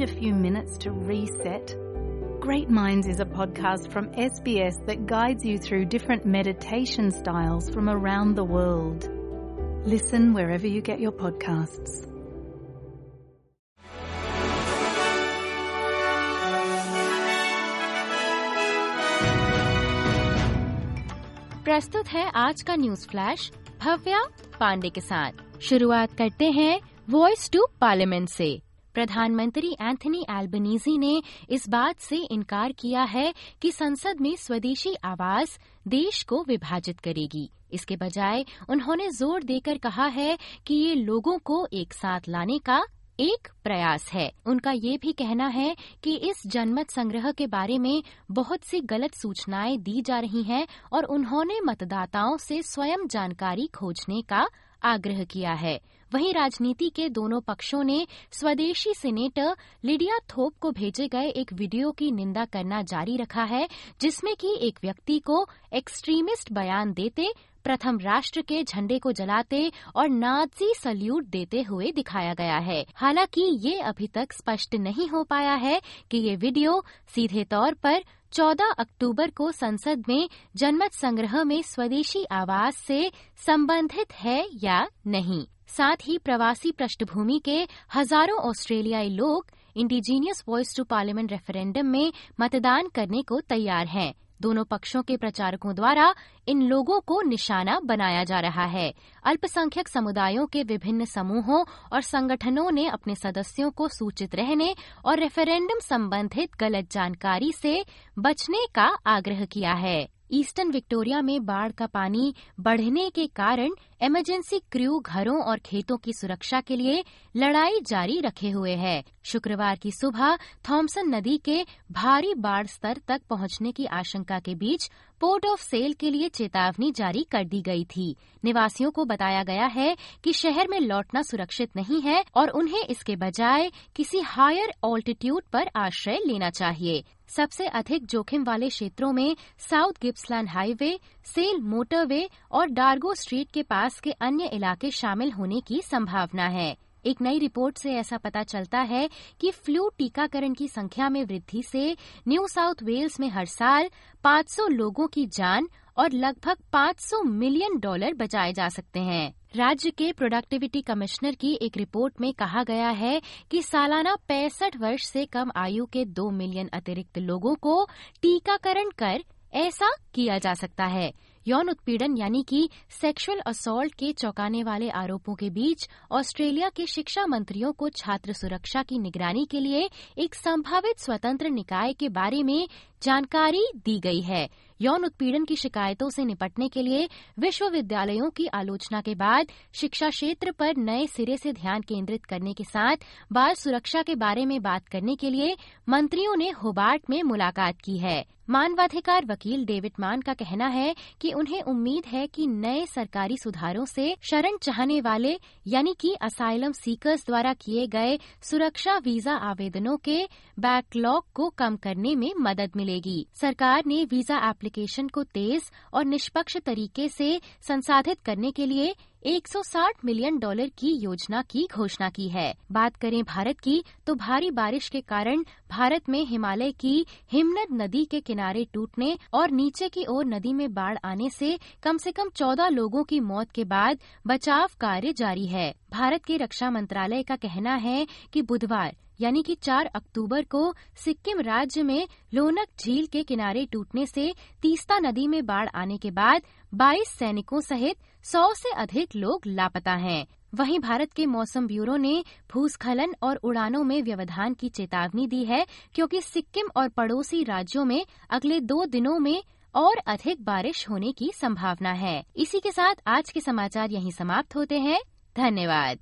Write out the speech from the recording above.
need a few minutes to reset? Great Minds is a podcast from SBS that guides you through different meditation styles from around the world. Listen wherever you get your podcasts. प्रस्तुत है आज का news flash Bhavya Pandey के साथ शुरुआत करते हैं voice to parliament से प्रधानमंत्री एंथनी एल्बनीजी ने इस बात से इनकार किया है कि संसद में स्वदेशी आवाज़ देश को विभाजित करेगी। इसके बजाय उन्होंने ज़ोर देकर कहा है कि ये लोगों को एक साथ लाने का एक प्रयास है। उनका ये भी कहना है कि इस जनमत संग्रह के बारे में बहुत सी गलत सूचनाएँ दी जा रही हैं और उन्होंने मतदाताओं से स्वयं जानकारी खोजने का आग्रह किया है। वहीं राजनीति के दोनों पक्षों ने स्वदेशी सीनेटर लिडिया थोप को भेजे गए एक वीडियो की निंदा करना जारी रखा है, जिसमें कि एक व्यक्ति को एक्सट्रीमिस्ट बयान देते, प्रथम राष्ट्र के झंडे को जलाते और नाजी सल्यूट देते हुए दिखाया गया है। हालाँकि ये अभी तक स्पष्ट नहीं हो पाया है कि ये वीडियो सीधे तौर पर 14 अक्टूबर को संसद में जनमत संग्रह में स्वदेशी आवाज़ से संबंधित है या नहीं। साथ ही प्रवासी पृष्ठभूमि के हज़ारों ऑस्ट्रेलियाई लोग indigenous voice to parliament referendum में मतदान करने को तैयार हैं। दोनों पक्षों के प्रचारकों द्वारा इन लोगों को निशाना बनाया जा रहा है। अल्पसंख्यक समुदायों के विभिन्न समूहों और संगठनों ने अपने सदस्यों को सूचित रहने और रेफरेंडम संबंधित गलत जानकारी से बचने का आग्रह किया है। ईस्टर्न विक्टोरिया में बाढ़ का पानी बढ़ने के कारण इमरजेंसी क्रू घरों और खेतों की सुरक्षा के लिए लड़ाई जारी रखे हुए है। शुक्रवार की सुबह थॉमसन नदी के भारी बाढ़ स्तर तक पहुँचने की आशंका के बीच पोर्ट ऑफ़ सेल के लिए चेतावनी जारी कर दी गई थी। निवासियों को बताया गया है कि शहर में लौटना सुरक्षित नहीं है और उन्हें इसके बजाय किसी हायर ऑल्टीट्यूड पर आश्रय लेना चाहिए। सबसे अधिक जोखिम वाले क्षेत्रों में South Gippsland Highway, Sale Motorway और डार्गो स्ट्रीट के पास के अन्य इलाके शामिल होने की संभावना है। एक नई रिपोर्ट से ऐसा पता चलता है कि फ्लू टीकाकरण की संख्या में वृद्धि से न्यू साउथ वेल्स में हर साल 500 लोगों की जान और लगभग 500 मिलियन डॉलर बचाए जा सकते हैं। राज्य के प्रोडक्टिविटी कमिश्नर की एक रिपोर्ट में कहा गया है कि सालाना पैंसठ वर्ष से कम आयु के दो मिलियन अतिरिक्त लोगों को टीकाकरण कर ऐसा किया जा सकता है। यौन उत्पीड़न यानी कि सेक्सुअल असॉल्ट के चौंकाने वाले आरोपों के बीच ऑस्ट्रेलिया के शिक्षा मंत्रियों को छात्र सुरक्षा की निगरानी के लिए एक संभावित स्वतंत्र निकाय के बारे में जानकारी दी गई है। यौन उत्पीड़न की शिकायतों से निपटने के लिए विश्वविद्यालयों की आलोचना के बाद शिक्षा क्षेत्र पर नए सिरे से ध्यान केंद्रित करने के साथ बाल सुरक्षा के बारे में बात करने के लिए मंत्रियों ने होबार्ट में मुलाकात की है। मानवाधिकार वकील डेविड मान का कहना है कि उन्हें उम्मीद है कि नए सरकारी सुधारों से शरण चाहने वाले, यानी कि असाइलम सीकर्स द्वारा किए गए सुरक्षा वीज़ा आवेदनों के बैकलॉग को कम करने में मदद मिलेगी। सरकार ने वीज़ा एप्लीकेशन को तेज और निष्पक्ष तरीके से संसाधित करने के लिए 160 मिलियन डॉलर की योजना की घोषणा की है। बात करें भारत की तो भारी बारिश के कारण भारत में हिमालय की हिमनद नदी के किनारे टूटने और नीचे की ओर नदी में बाढ़ आने से कम से कम 14 लोगों की मौत के बाद बचाव कार्य जारी है। भारत के रक्षा मंत्रालय का कहना है कि बुधवार यानी कि 4 अक्टूबर को सिक्किम राज्य में लोनक झील के किनारे टूटने से तीस्ता नदी में बाढ़ आने के बाद 22 सैनिकों सहित 100 से अधिक लोग लापता हैं। वहीं भारत के मौसम ब्यूरो ने भूस्खलन और उड़ानों में व्यवधान की चेतावनी दी है, क्योंकि सिक्किम और पड़ोसी राज्यों में अगले दो दिनों में और अधिक बारिश होने की संभावना है। इसी के साथ आज के समाचार यहीं समाप्त होते हैं। धन्यवाद।